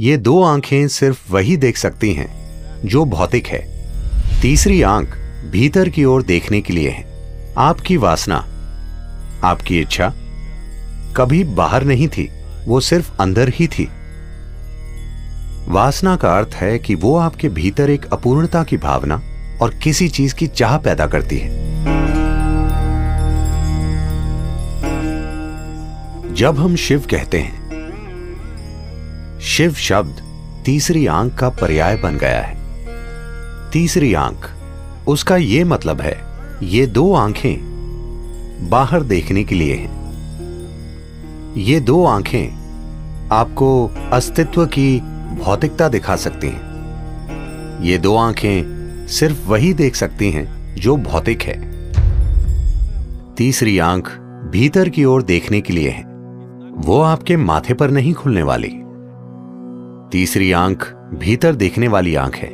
ये दो आँखें सिर्फ़ वही देख सकती हैं, जो भौतिक है। तीसरी आँख भीतर की ओर देखने के लिए है। आपकी वासना, आपकी इच्छा कभी बाहर नहीं थी, वो सिर्फ़ अंदर ही थी। वासना का अर्थ है कि वो आपके भीतर एक अपूर्णता की भावना और किसी चीज़ की चाह पैदा करती है। जब हम शिव कहते हैं शिव शब्द तीसरी आँख का पर्याय बन गया है। तीसरी आँख, उसका यह मतलब है, ये दो आँखें बाहर देखने के लिए हैं। ये दो आँखें आपको अस्तित्व की भौतिकता दिखा सकती हैं। ये दो आँखें सिर्फ़ वही देख सकती हैं जो भौतिक है। तीसरी आँख भीतर की ओर देखने के लिए है। वो आपके माथे पर नहीं खुलने वाली। तीसरी आँख भीतर देखने वाली आँख है।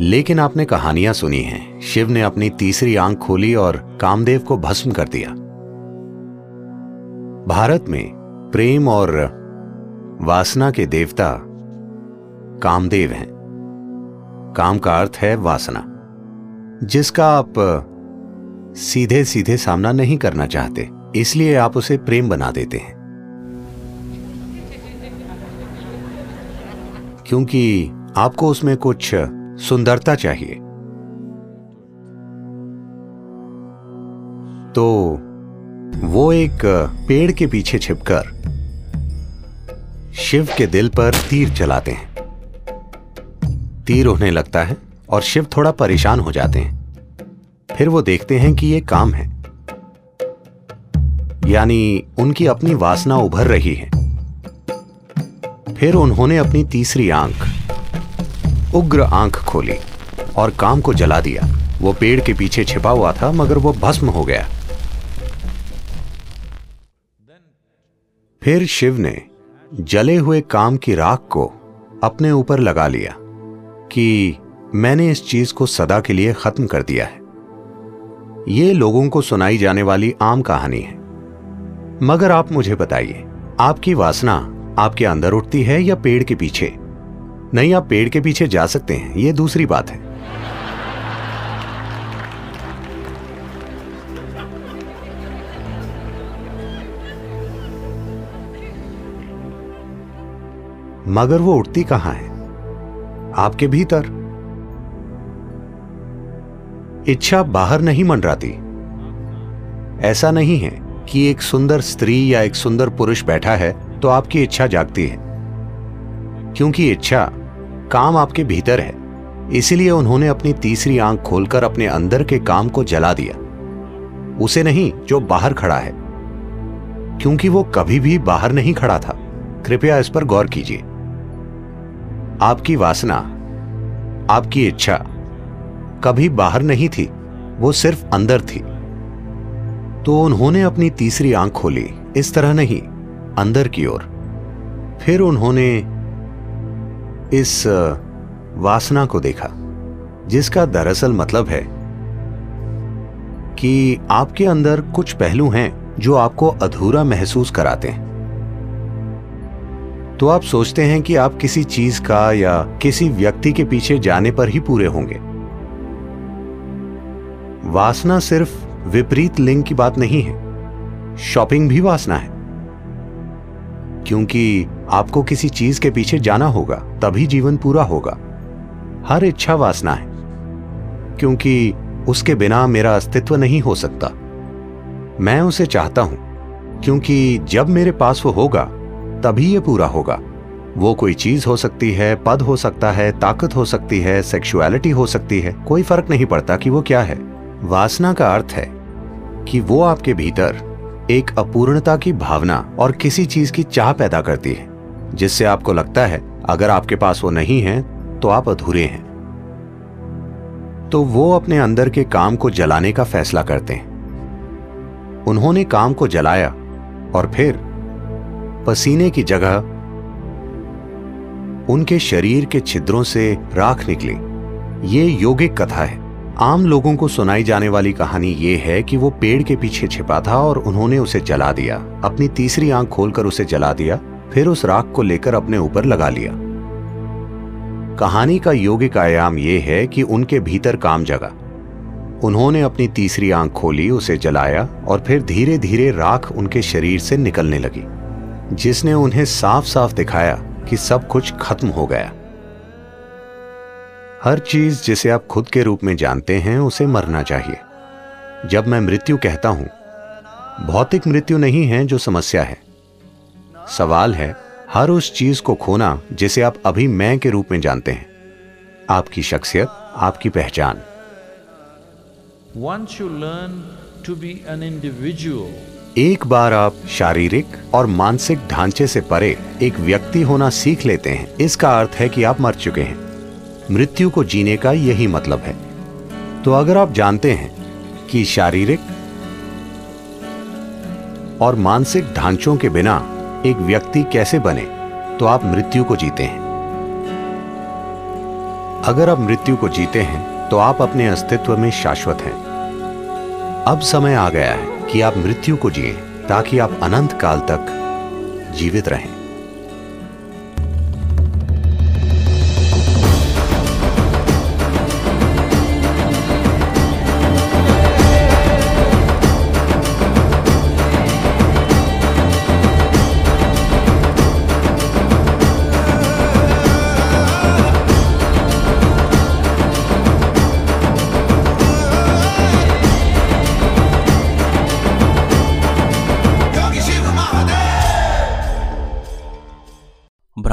लेकिन आपने कहानियाँ सुनी हैं। शिव ने अपनी तीसरी आँख खोली और कामदेव को भस्म कर दिया। भारत में प्रेम और वासना के देवता कामदेव हैं। काम का अर्थ है वासना, जिसका आप सीधे सीधे सामना नहीं करना चाहते, इसलिए आप उसे प्रेम बना देते हैं। क्योंकि आपको उसमें कुछ सुंदरता चाहिए। तो वो एक पेड़ के पीछे छिपकर शिव के दिल पर तीर चलाते हैं। तीर उन्हें लगता है और शिव थोड़ा परेशान हो जाते हैं। फिर वो देखते हैं कि ये काम है। यानी उनकी अपनी वासना उभर रही है। फिर उन्होंने अपनी तीसरी आँख, उग्र आँख खोली और काम को जला दिया। वो पेड़ के पीछे छिपा हुआ था, मगर वो भस्म हो गया। फिर शिव ने जले हुए काम की राख को अपने ऊपर लगा लिया कि मैंने इस चीज़ को सदा के लिए खत्म कर दिया है। यह लोगों को सुनाई जाने वाली आम कहानी है। मगर आप मुझे बताइए, आपकी वासना आपके अंदर उठती है या पेड़ के पीछे? नहीं, आप पेड़ के पीछे जा सकते हैं। यह दूसरी बात है। मगर वो उठती कहाँ है? आपके भीतर। इच्छा बाहर नहीं मंडराती। ऐसा नहीं है कि एक सुंदर स्त्री या एक सुंदर पुरुष बैठा है तो आपकी इच्छा जागती है। क्योंकि इच्छा काम आपके भीतर है। इसीलिए उन्होंने अपनी तीसरी आँख खोलकर अपने अंदर के काम को जला दिया। उसे नहीं, जो बाहर खड़ा है। क्योंकि वो कभी भी बाहर नहीं खड़ा था। कृपया इस पर गौर कीजिए। आपकी वासना, आपकी इच्छा कभी बाहर नहीं थी, वो सिर्फ़ अंदर थी। तो उन्होंने अपनी तीसरी आँख खोली। इस तरह नहीं। अंदर की ओर। फिर उन्होंने इस वासना को देखा, जिसका दरअसल मतलब है कि आपके अंदर कुछ पहलू हैं जो आपको अधूरा महसूस कराते हैं। तो आप सोचते हैं कि आप किसी चीज़ का या किसी व्यक्ति के पीछे जाने पर ही पूरे होंगे। वासना सिर्फ़ विपरीत लिंग की बात नहीं है, शॉपिंग भी वासना है। क्योंकि आपको किसी चीज़ के पीछे जाना होगा, तभी जीवन पूरा होगा। हर इच्छा वासना है, क्योंकि उसके बिना मेरा अस्तित्व नहीं हो सकता। मैं उसे चाहता हूँ, क्योंकि जब मेरे पास वो होगा, तभी ये पूरा होगा। वो कोई चीज़ हो सकती है, पद हो सकता है, ताकत हो सकती है सेक्सुअलिटी हो सकती है, कोई फ़र्क नहीं पड़ता कि वो क्या है। वासना का अर्थ है कि वो आपके भीतर एक अपूर्णता की भावना और किसी चीज़ की चाह पैदा करती है, जिससे आपको लगता है, अगर आपके पास वो नहीं है तो आप अधूरे हैं। तो वो अपने अंदर के काम को जलाने का फैसला करते हैं। उन्होंने काम को जलाया और फिर पसीने की जगह उनके शरीर के छिद्रों से राख निकली। ये योगिक कथा है। आम लोगों को सुनाई जाने वाली कहानी ये है कि वो पेड़ के पीछे छिपा था और उन्होंने उसे जला दिया। अपनी तीसरी आँख खोलकर उसे जला दिया, फिर उस राख को लेकर अपने ऊपर लगा लिया। कहानी का योगिक आयाम यह है कि उनके भीतर काम जगा। उन्होंने अपनी तीसरी आँख खोली, उसे जलाया और फिर धीरे धीरे राख उनके शरीर से निकलने लगी, जिसने उन्हें साफ़ साफ़ दिखाया कि सब कुछ खत्म हो गया। हर चीज़ जिसे आप खुद के रूप में जानते हैं उसे मरना चाहिए। जब मैं मृत्यु कहता हूँ भौतिक मृत्यु नहीं है जो समस्या है। सवाल है हर उस चीज़ को खोना जिसे आप अभी मैं के रूप में जानते हैं। आपकी शख्सियत आपकी पहचान। Once you learn to be an individual, एक बार आप शारीरिक और मानसिक ढांचे से परे एक व्यक्ति होना सीख लेते हैं। इसका अर्थ है कि आप मर चुके हैं। मृत्यु को जीने का यही मतलब है। तो अगर आप जानते हैं कि शारीरिक और मानसिक ढांचों के बिना एक व्यक्ति कैसे बने तो आप मृत्यु को जीते हैं। अगर आप मृत्यु को जीते हैं तो आप अपने अस्तित्व में शाश्वत हैं। अब समय आ गया है कि आप मृत्यु को जिए, ताकि आप अनंत काल तक जीवित रहें।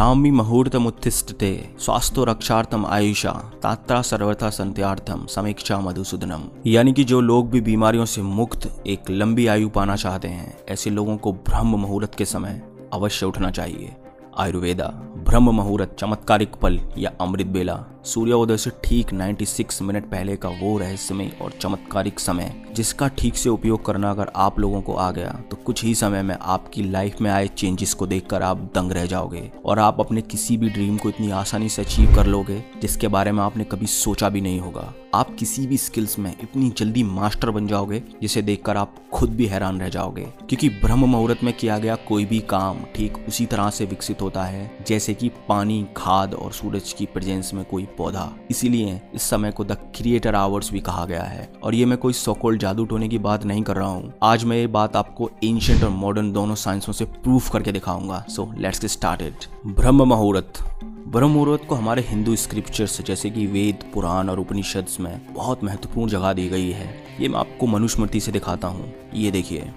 ब्राह्मी मुहूर्तमुत्थिष्ठते स्वास्थ्य रक्षार्थम आयुषा, तात्रा सर्वथा संत्यार्थम, समीक्षा मधुसूदनम। यानी कि जो लोग भी बीमारियों से मुक्त, एक लंबी आयु पाना चाहते हैं, ऐसे लोगों को ब्रह्म मुहूर्त के समय अवश्य उठना चाहिए। आयुर्वेदा ब्रह्म मुहूर्त चमत्कारिक पल या अमृत बेला, सूर्योदय से ठीक 96 मिनट पहले का वो रहस्यमय और चमत्कारिक समय, जिसका ठीक से उपयोग करना अगर आप लोगों को आ गया तो कुछ ही समय में आपकी लाइफ में आए चेंजेस को देखकर आप दंग रह जाओगे और आप अपने किसी भी ड्रीम को इतनी आसानी से अचीव कर लोगे, जिसके बारे में आपने कभी सोचा भी नहीं होगा। आप किसी भी स्किल्स में इतनी जल्दी मास्टर बन जाओगे, जिसे देखकर आप खुद भी हैरान रह जाओगे। क्योंकि ब्रह्म मुहूर्त में किया गया कोई भी काम, ठीक उसी तरह से विकसित होता है, जैसे कि पानी, खाद और सूरज की प्रेजेंस में कोई पौधा। इसीलिए इस समय को द क्रिएटर आवर्स भी कहा गया है। और ये मैं कोई सोकोल्ड जादू टोने की बात नहीं कर रहा हूँ। आज मैं ये बात आपको एंशियंट और मॉडर्न दोनों साइंसों से प्रूफ करके दिखाऊँगा। सो लेट्स गेट स्टार्टेड ब्रह्म मुहूर्त। ब्रह्म मुहूर्त को हमारे हिंदू स्क्रिप्चर्स जैसे कि वेद, पुराण और उपनिषद में बहुत महत्वपूर्ण जगह दी गई है। ये मैं आपको मनुस्मृति से दिखाता हूँ। ये देखिए।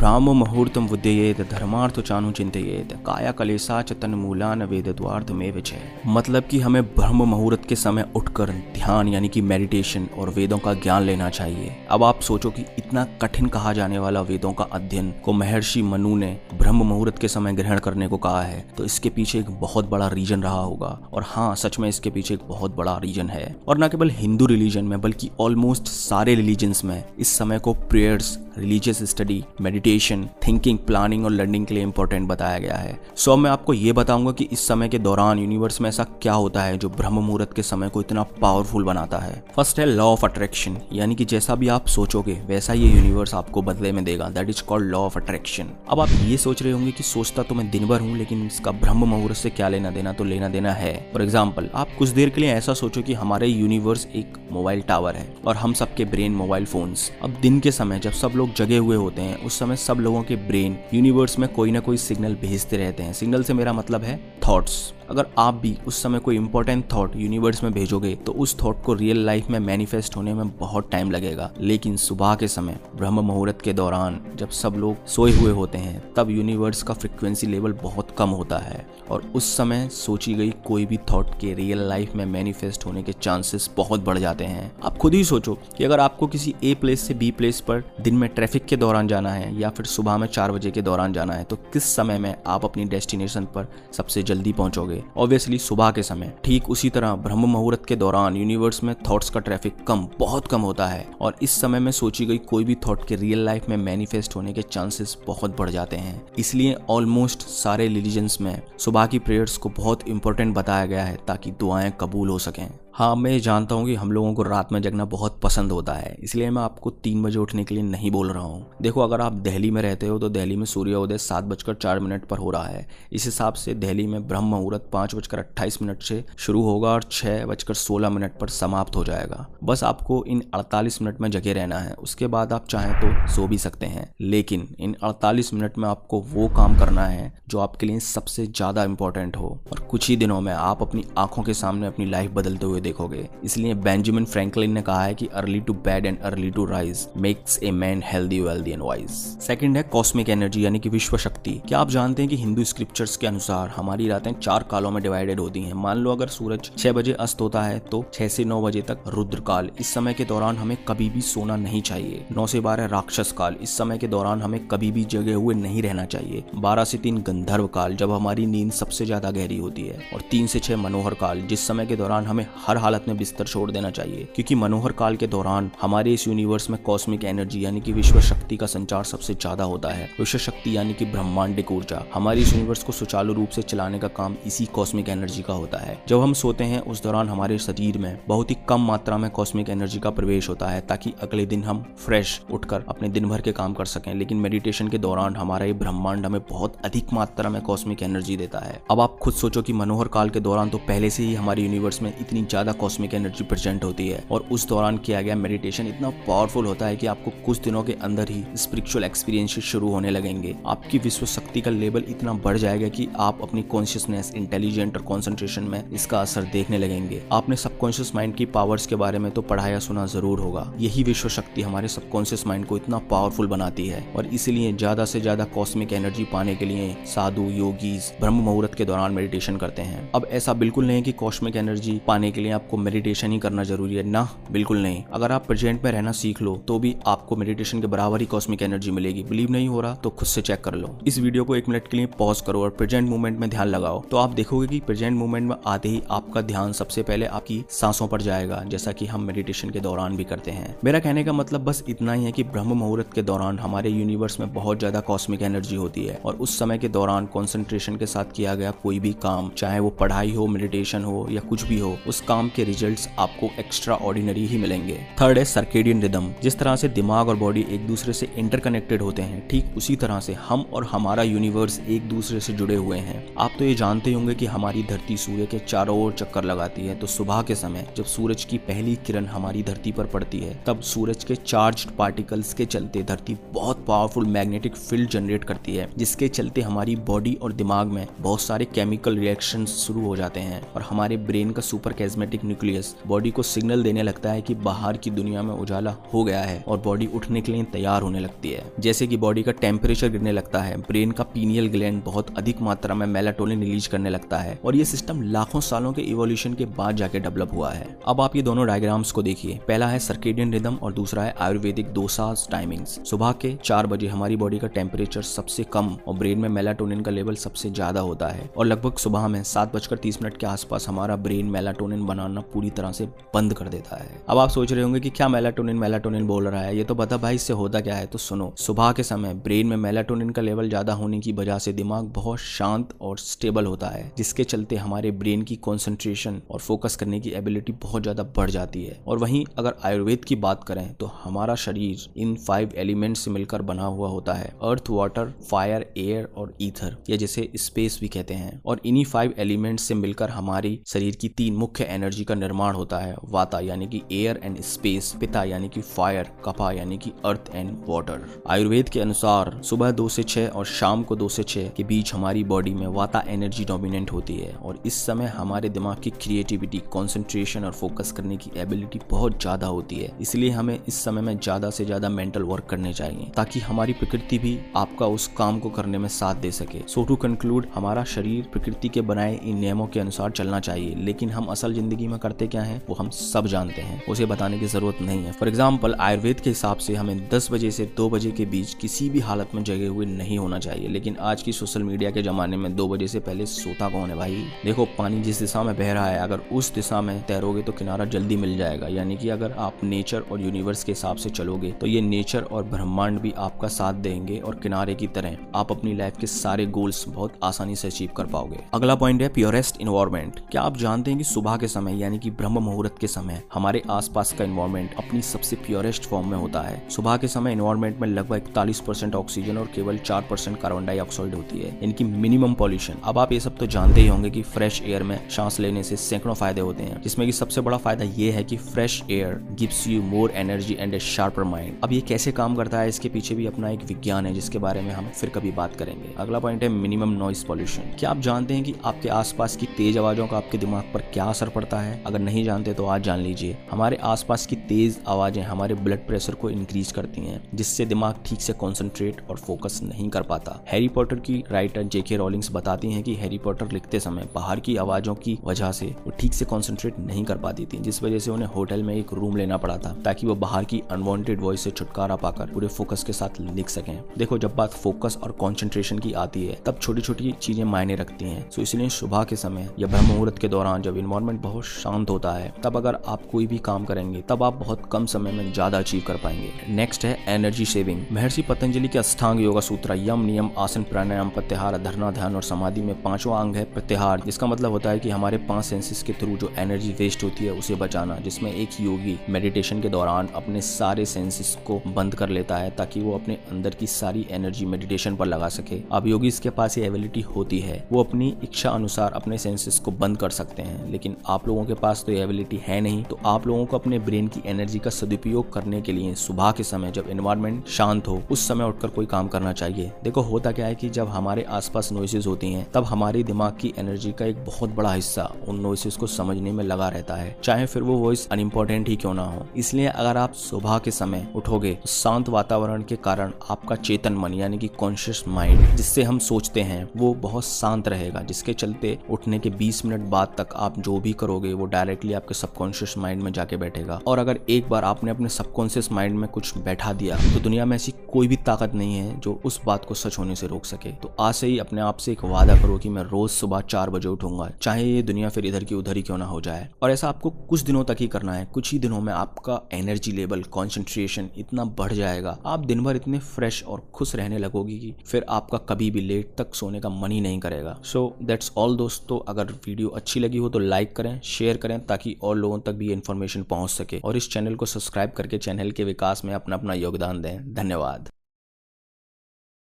ब्राह्म मुहूर्तम उद्ययेत, धर्मार्थ चानु चिंतित काया कलेसा तन्मूलान वेद द्वार्थ में विजय मतलब कि हमें ब्रह्म मुहूर्त के समय उठकर ध्यान, यानी कि मेडिटेशन और वेदों का ज्ञान लेना चाहिए। अब आप सोचो कि इतना कठिन कहा जाने वाला वेदों का अध्ययन को महर्षि मनु ने ब्रह्म मुहूर्त के समय ग्रहण करने को कहा है तो इसके पीछे एक बहुत बड़ा रीजन रहा होगा। और हाँ सच में इसके पीछे एक बहुत बड़ा रीजन है। और न केवल हिंदू रिलीजन में, बल्कि ऑलमोस्ट सारे रिलीजन में इस समय को prayers religious study meditation thinking planning और लर्निंग के लिए इंपॉर्टेंट बताया गया है। सो मैं आपको ये बताऊँगा कि इस समय के दौरान यूनिवर्स में ऐसा क्या होता है जो ब्रह्म मुहूर्त के समय को इतना पावरफुल बनाता है। फ़र्स्ट है लॉ ऑफ़ अट्रैक्शन यानी कि जैसा भी आप सोचोगे, वैसा ये यूनिवर्स आपको बदले में देगा। That is called law of attraction अब आप ये सोच रहे होंगे कि सोचता तो मैं दिन भर हूँ, लेकिन इसका ब्रह्म मुहूर्त से क्या लेना देना तो लेना देना है। फॉर एग्ज़ाम्पल आप कुछ देर के लिए ऐसा सोचो कि हमारे यूनिवर्स एक मोबाइल टावर है, और हम सबके ब्रेन मोबाइल फोन्स अब दिन के समय जब सब लोग जगे हुए होते हैं, उस समय सब लोगों के ब्रेन यूनिवर्स में कोई ना कोई सिग्नल भेजते रहते हैं। सिग्नल से मेरा मतलब है थॉट्स अगर आप भी उस समय कोई इंपॉर्टेंट थॉट यूनिवर्स में भेजोगे तो उस थॉट को रियल लाइफ में मैनिफेस्ट होने में बहुत टाइम लगेगा। लेकिन सुबह के समय, ब्रह्म मुहूर्त के दौरान, जब सब लोग सोए हुए होते हैं, तब यूनिवर्स का फ्रिक्वेंसी लेवल बहुत कम होता है। और उस समय सोची गई कोई भी थॉट के रियल लाइफ में मैनिफेस्ट होने के चांसेस बहुत बढ़ जाते हैं। आप खुद ही सोचो कि अगर आपको किसी ए प्लेस से बी प्लेस पर दिन में ट्रैफ़िक के दौरान जाना है, या फिर सुबह में चार बजे के दौरान जाना है तो किस समय में आप अपनी डेस्टिनेशन पर सबसे जल्दी पहुंचोगे? ऑब्वियसली सुबह के समय, ठीक उसी तरह ब्रह्म मुहूर्त के दौरान यूनिवर्स में थॉट्स का ट्रैफ़िक कम, बहुत कम होता है। और इस समय में सोची गई कोई भी थॉट के रियल लाइफ में मैनिफेस्ट होने के चांसेस बहुत बढ़ जाते हैं। इसलिए ऑलमोस्ट सारे रिलीजन्स में सुबह की प्रेयर्स को बहुत इंपॉर्टेंट बताया गया है ताकि दुआएँ कबूल हो सकें। हाँ मैं जानता हूँ कि हम लोगों को रात में जगना बहुत पसंद होता है, इसलिए मैं आपको तीन बजे उठने के लिए नहीं बोल रहा हूँ। देखो, अगर आप दिल्ली में रहते हो तो दिल्ली में सूर्योदय सात बजकर चार मिनट पर हो रहा है। इस हिसाब से दिल्ली में ब्रह्म मुहूर्त पाँच बजकर अट्ठाईस मिनट से शुरू होगा और छः बजकर सोलह मिनट पर समाप्त हो जाएगा। बस आपको इन अड़तालीस मिनट में जगे रहना है, उसके बाद आप चाहें तो सो भी सकते हैं। लेकिन इन अड़तालीस मिनट में आपको वो काम करना है जो आपके लिए सबसे ज़्यादा इंपॉर्टेंट हो। और कुछ ही दिनों में आप अपनी आँखों के सामने अपनी लाइफ बदलते हुए देखोगे। इसलिए बेंजामिन फ्रैंकलिन ने कहा है कि early to bed and early to rise makes a man healthy, wealthy and wise. Second है कॉस्मिक एनर्जी, यानी कि विश्व शक्ति क्या आप जानते हैं कि हिंदू स्क्रिप्चर्स के अनुसार हमारी रातें चार कालों में डिवाइडेड होती हैं? मान लो अगर सूरज छह बजे अस्त होता है तो छह से नौ बजे तक रुद्र काल इस समय के दौरान हमें कभी भी सोना नहीं चाहिए। नौ से बारह राक्षस काल इस समय के दौरान हमें कभी भी जगे हुए नहीं रहना चाहिए। बारह से तीन गंधर्व काल जब हमारी नींद सबसे ज़्यादा गहरी होती है। और तीन से छह मनोहर काल जिस समय के दौरान हमें हर हालत में बिस्तर छोड़ देना चाहिए, क्योंकि मनोहर काल के दौरान हमारे इस यूनिवर्स में कॉस्मिक एनर्जी यानी कि विश्व शक्ति का संचार सबसे ज़्यादा होता है। विश्व शक्ति यानी कि ब्रह्मांडिक ऊर्जा। हमारी इस यूनिवर्स को सुचारू रूप से चलाने का काम इसी कॉस्मिक एनर्जी का होता है। जब हम सोते हैं, उस दौरान हमारे शरीर में बहुत ही कम मात्रा में कॉस्मिक एनर्जी का प्रवेश होता है, ताकि अगले दिन हम फ्रेश उठकर अपने दिन भर के काम कर सकें। लेकिन मेडिटेशन के दौरान हमारा ये ब्रह्मांड हमें बहुत अधिक मात्रा में कॉस्मिक एनर्जी देता है। अब आप खुद सोचो कि मनोहर काल के दौरान तो पहले से ही हमारे यूनिवर्स में इतनी ज़्यादा कॉस्मिक एनर्जी प्रेजेंट होती है और उस दौरान किया गया मेडिटेशन इतना पावरफुल होता है कि आपको कुछ दिनों के अंदर ही स्पिरिचुअल एक्सपीरियंस शुरू होने लगेंगे। आपकी विश्व शक्ति का लेवल इतना बढ़ जाएगा कि आप अपनी कॉन्शियसनेस इंटेलिजेंट और कॉन्सेंट्रेशन में इसका असर देखने लगेंगे। आपने सबकॉन्शियस माइंड की पावर्स के बारे में तो पढ़ाया सुना ज़रूर होगा। यही विश्व शक्ति हमारे सबकॉन्शियस माइंड को इतना पावरफुल बनाती है और इसीलिए ज़्यादा से ज़्यादा कॉस्मिक एनर्जी पाने के लिए साधु योगीज ब्रह्म मुहूर्त के दौरान मेडिटेशन करते हैं। अब ऐसा बिल्कुल नहीं कि कॉस्मिक एनर्जी पाने के लिए आपको मेडिटेशन ही करना ज़रूरी है। ना, बिल्कुल नहीं। अगर आप प्रेजेंट में रहना सीख लो तो भी आपको मेडिटेशन के बराबर ही कॉस्मिक एनर्जी मिलेगी। बिलीव नहीं हो रहा तो खुद से चेक कर लो। इस वीडियो को एक मिनट के लिए पॉज करो और प्रेजेंट मूवमेंट में ध्यान लगाओ। तो आप देखोगे कि प्रेजेंट मूवमेंट में आते ही आपका ध्यान सबसे पहले आपकी सांसों पर जाएगा, जैसा कि हम मेडिटेशन के दौरान भी करते हैं। मेरा कहने का मतलब बस इतना ही है कि ब्रह्म मुहूर्त के दौरान हमारे यूनिवर्स में बहुत ज़्यादा कॉस्मिक एनर्जी होती है और उस समय के दौरान कॉन्सेंट्रेशन के साथ किया गया कोई भी काम, चाहे वो पढ़ाई हो मेडिटेशन हो या कुछ भी हो, उस काम के रिजल्ट्स आपको एक्स्ट्रा ऑर्डिनरी ही मिलेंगे। थर्ड है सर्केडियन रिदम जिस तरह से दिमाग और बॉडी एक दूसरे से इंटरकनेक्टेड होते हैं, ठीक उसी तरह से हम और हमारा यूनिवर्स एक दूसरे से जुड़े हुए हैं। आप तो ये जानते होंगे कि हमारी धरती सूर्य के चारों ओर चक्कर लगाती है तो सुबह के समय जब सूरज की पहली किरण हमारी धरती पर पड़ती है, तब सूरज के चार्ज पार्टिकल्स के चलते धरती बहुत पावरफुल मैग्नेटिक फ़ील्ड जनरेट करती है, जिसके चलते हमारी बॉडी और दिमाग में बहुत सारे केमिकल रिएक्शन शुरू हो जाते हैं और हमारे ब्रेन का सुपर कैजमेटिक न्यूक्लियस बॉडी को सिग्नल देने लगता है कि बाहर की दुनिया में उजाला हो गया है और बॉडी उठने के लिए तैयार होने लगती है। जैसे कि बॉडी का टेम्परेचर गिरने लगता है ब्रेन का पीनियल ग्लैंड बहुत अधिक मात्रा में मेलाटोनिन रिलीज़ करने लगता है और ये सिस्टम लाखों सालों के इवोल्यूशन के बाद जाके डेवलप हुआ है। अब आप ये दोनों डायग्राम्स को देखिए। पहला है सर्केडियन रिदम और दूसरा है आयुर्वेदिक दोसाज टाइमिंग्स सुबह के चार बजे हमारी बॉडी का टेम्परेचर सबसे कम और ब्रेन में मेलाटोनिन का लेवल सबसे ज़्यादा होता है और लगभग सुबह में सात बजकर तीस मिनट के आसपास हमारा ब्रेन मेलाटोनिन बनाना पूरी तरह से बंद कर देता है। अब आप सोच रहे होंगे कि क्या मेलाटोनिन मेलाटोनिन बोल रहा है? ये तो बता भाई इससे होता क्या है? तो सुनो, सुबह के समय ब्रेन में मेलाटोनिन का लेवल ज़्यादा होने की वजह से दिमाग बहुत शांत और स्टेबल होता है, जिसके चलते हमारे ब्रेन की कॉन्सेंट्रेशन और फोकस करने की एबिलिटी बहुत ज़्यादा बढ़ जाती है। और वहीं अगर आयुर्वेद की बात करें तो हमारा शरीर इन फाइव एलिमेंट से मिलकर बना हुआ होता है अर्थ वाटर फायर एयर और ईथर या जिसे स्पेस भी कहते हैं। और इन्हीं फाइव एलिमेंट से मिलकर हमारी शरीर की तीन मुख्य एनर्जी का निर्माण होता है, वाता यानी कि एयर एंड स्पेस पिता यानी कि फायर कपा यानी कि अर्थ एंड वाटर आयुर्वेद के अनुसार सुबह दो से छह और शाम को दो से छह के बीच हमारी बॉडी में वाता एनर्जी डोमिनेंट होती है और इस समय हमारे दिमाग की क्रिएटिविटी कॉन्सेंट्रेशन और फोकस करने की एबिलिटी बहुत ज़्यादा होती है। इसलिए हमें इस समय में ज़्यादा से ज़्यादा मेंटल वर्क करने चाहिए, ताकि हमारी प्रकृति भी आपका उस काम को करने में साथ दे सके। सो टू कंक्लूड हमारा शरीर प्रकृति के बनाए इन नियमों के अनुसार चलना चाहिए, लेकिन हम असल ज़िंदगी में करते क्या है, वो हम सब जानते हैं। उसे बताने की ज़रूरत नहीं है। फॉर एग्ज़ाम्पल आयुर्वेद के हिसाब से हमें दस बजे से दो बजे के बीच किसी भी हालत में जगे हुए नहीं होना चाहिए। लेकिन आज की सोशल मीडिया के जमाने में दो बजे से पहले सोता कौन है भाई? देखो, पानी जिस दिशा में बह रहा है, अगर उस दिशा में तैरोगे तो किनारा जल्दी मिल जाएगा। यानी कि अगर आप नेचर और यूनिवर्स के हिसाब से चलोगे तो ये नेचर और ब्रह्मांड भी आपका साथ देंगे और किनारे की तरह आप अपनी लाइफ के सारे गोल्स बहुत आसानी से अचीव कर पाओगे। अगला पॉइंट है प्योरेस्ट इन्वायरमेंट क्या आप जानते हैं कि सुबह के समय समय, यानी कि ब्रह्म मुहूर्त के समय, हमारे आसपास का इन्वायरमेंट अपनी सबसे प्योरेस्ट फॉर्म में होता है। सुबह के समय इन्वायरमेंट में लगभग इकतालीस परसेंट ऑक्सीजन और केवल चार परसेंट कार्बन डाइऑक्साइड होती है। इनकी मिनिमम पॉल्यूशन अब आप ये सब तो जानते ही होंगे की फ्रेश एयर में सांस लेने से सैकड़ों फ़ायदे होते हैं। जिसमें कि सबसे बड़ा फ़ायदा ये है कि fresh air gives you more energy and a sharper mind अब ये कैसे काम करता है, इसके पीछे भी अपना एक विज्ञान है, जिसके बारे में हम फिर कभी बात करेंगे। अगला पॉइंट है मिनिमम नॉइस पॉल्यूशन क्या आप जानते हैं कि आपके आसपास की तेज आवाजों का आपके दिमाग पर क्या असर पड़ता है। अगर नहीं जानते तो आज जान लीजिए। हमारे आसपास की तेज आवाज़ें हमारे ब्लड प्रेशर को इंक्रीज करती हैं, जिससे दिमाग ठीक से कॉन्सेंट्रेट और फोकस नहीं कर पाता। हैरी पॉटर की राइटर जेके रॉलिंग्स बताती हैं कि हैरी पॉटर लिखते समय बाहर की आवाजों की वजह से वो ठीक से कॉन्सेंट्रेट नहीं कर पाती थी, जिस वजह से उन्हें होटल में एक रूम लेना पड़ा था, ताकि वो बाहर की अनवांटेड वॉइस से छुटकारा पाकर पूरे फोकस के साथ लिख सकें। देखो, जब बात फोकस और कॉन्सेंट्रेशन की आती है, तब छोटी छोटी चीज़ें मायने रखती हैं। सो इसलिए सुबह के समय या ब्रह्म मुहूर्त के दौरान जब इन्वायरमेंट बहुत शांत होता है। तब अगर आप कोई भी काम करेंगे, तब आप बहुत कम समय में ज़्यादा अचीव कर पाएँगे। नेक्स्ट है एनर्जी सेविंग महर्षि पतंजलि के अष्टांग योगा सूत्र, यम नियम, आसन प्राणायाम, प्रत्याहार, धरना ध्यान और समाधि में पांचवा अंग है प्रत्याहार। जिसका मतलब होता है कि हमारे पाँच सेंसेस के थ्रू जो एनर्जी वेस्ट होती है, उसे बचाना, जिसमें एक योगी मेडिटेशन के दौरान अपने सारे सेंसेस को बंद कर लेता है, ताकि वो अपने अंदर की सारी एनर्जी मेडिटेशन पर लगा सके। अब योगी इसके पास ये एबिलिटी होती है। वो अपनी इच्छा अनुसार अपने सेंसेस को बंद कर सकते हैं, लेकिन आप लोगों के पास तो ये एबिलिटी है नहीं। तो आप लोगों को अपने ब्रेन की एनर्जी का सदुपयोग करने के लिए सुबह के समय जब इन्वायरमेंट शांत हो, उस समय उठकर कोई काम करना चाहिए। देखो, होता क्या है कि जब हमारे आसपास नॉइसेज होती हैं, तब हमारी दिमाग की एनर्जी का एक बहुत बड़ा हिस्सा उन नॉइसेज को समझने में लगा रहता है। चाहे फिर वो वॉइस अनइम्पोर्टेंट ही क्यों ना हो। इसलिए अगर आप सुबह के समय उठोगे तो शांत वातावरण के कारण आपका चेतन मन, यानी कि कॉन्शियस माइंड जिससे हम सोचते हैं, वो बहुत शांत रहेगा। जिसके चलते उठने के 20 मिनट बाद तक आप जो भी करोगे वो डायरेक्टली आपके सबकॉन्शियस माइंड में जाके बैठेगा। और अगर एक बार आपने अपने सबकॉन्शियस माइंड में कुछ बैठा दिया तो दुनिया में ऐसी कोई भी ताकत नहीं है जो उस बात को सच होने से रोक सके। तो आज से ही अपने आप से एक वादा करो कि मैं रोज सुबह चार बजे उठूँगा, चाहे ये दुनिया फिर इधर की उधर ही क्यों ना हो जाए। और ऐसा आपको कुछ दिनों तक ही करना है। कुछ ही दिनों में आपका एनर्जी लेवल कॉन्सेंट्रेशन इतना बढ़ जाएगा। आप दिन भर इतने फ्रेश और खुश रहने लगोगी कि फिर आपका कभी भी लेट तक सोने का मन ही नहीं करेगा। सो दैट्स ऑल दोस्तों। अगर वीडियो अच्छी लगी हो तो लाइक करें शेयर करें ताकि और लोगों तक भी इन्फॉर्मेशन पहुँच सके। और इस चैनल को सब्सक्राइब करके चैनल के विकास में अपना अपना योगदान दें। धन्यवाद।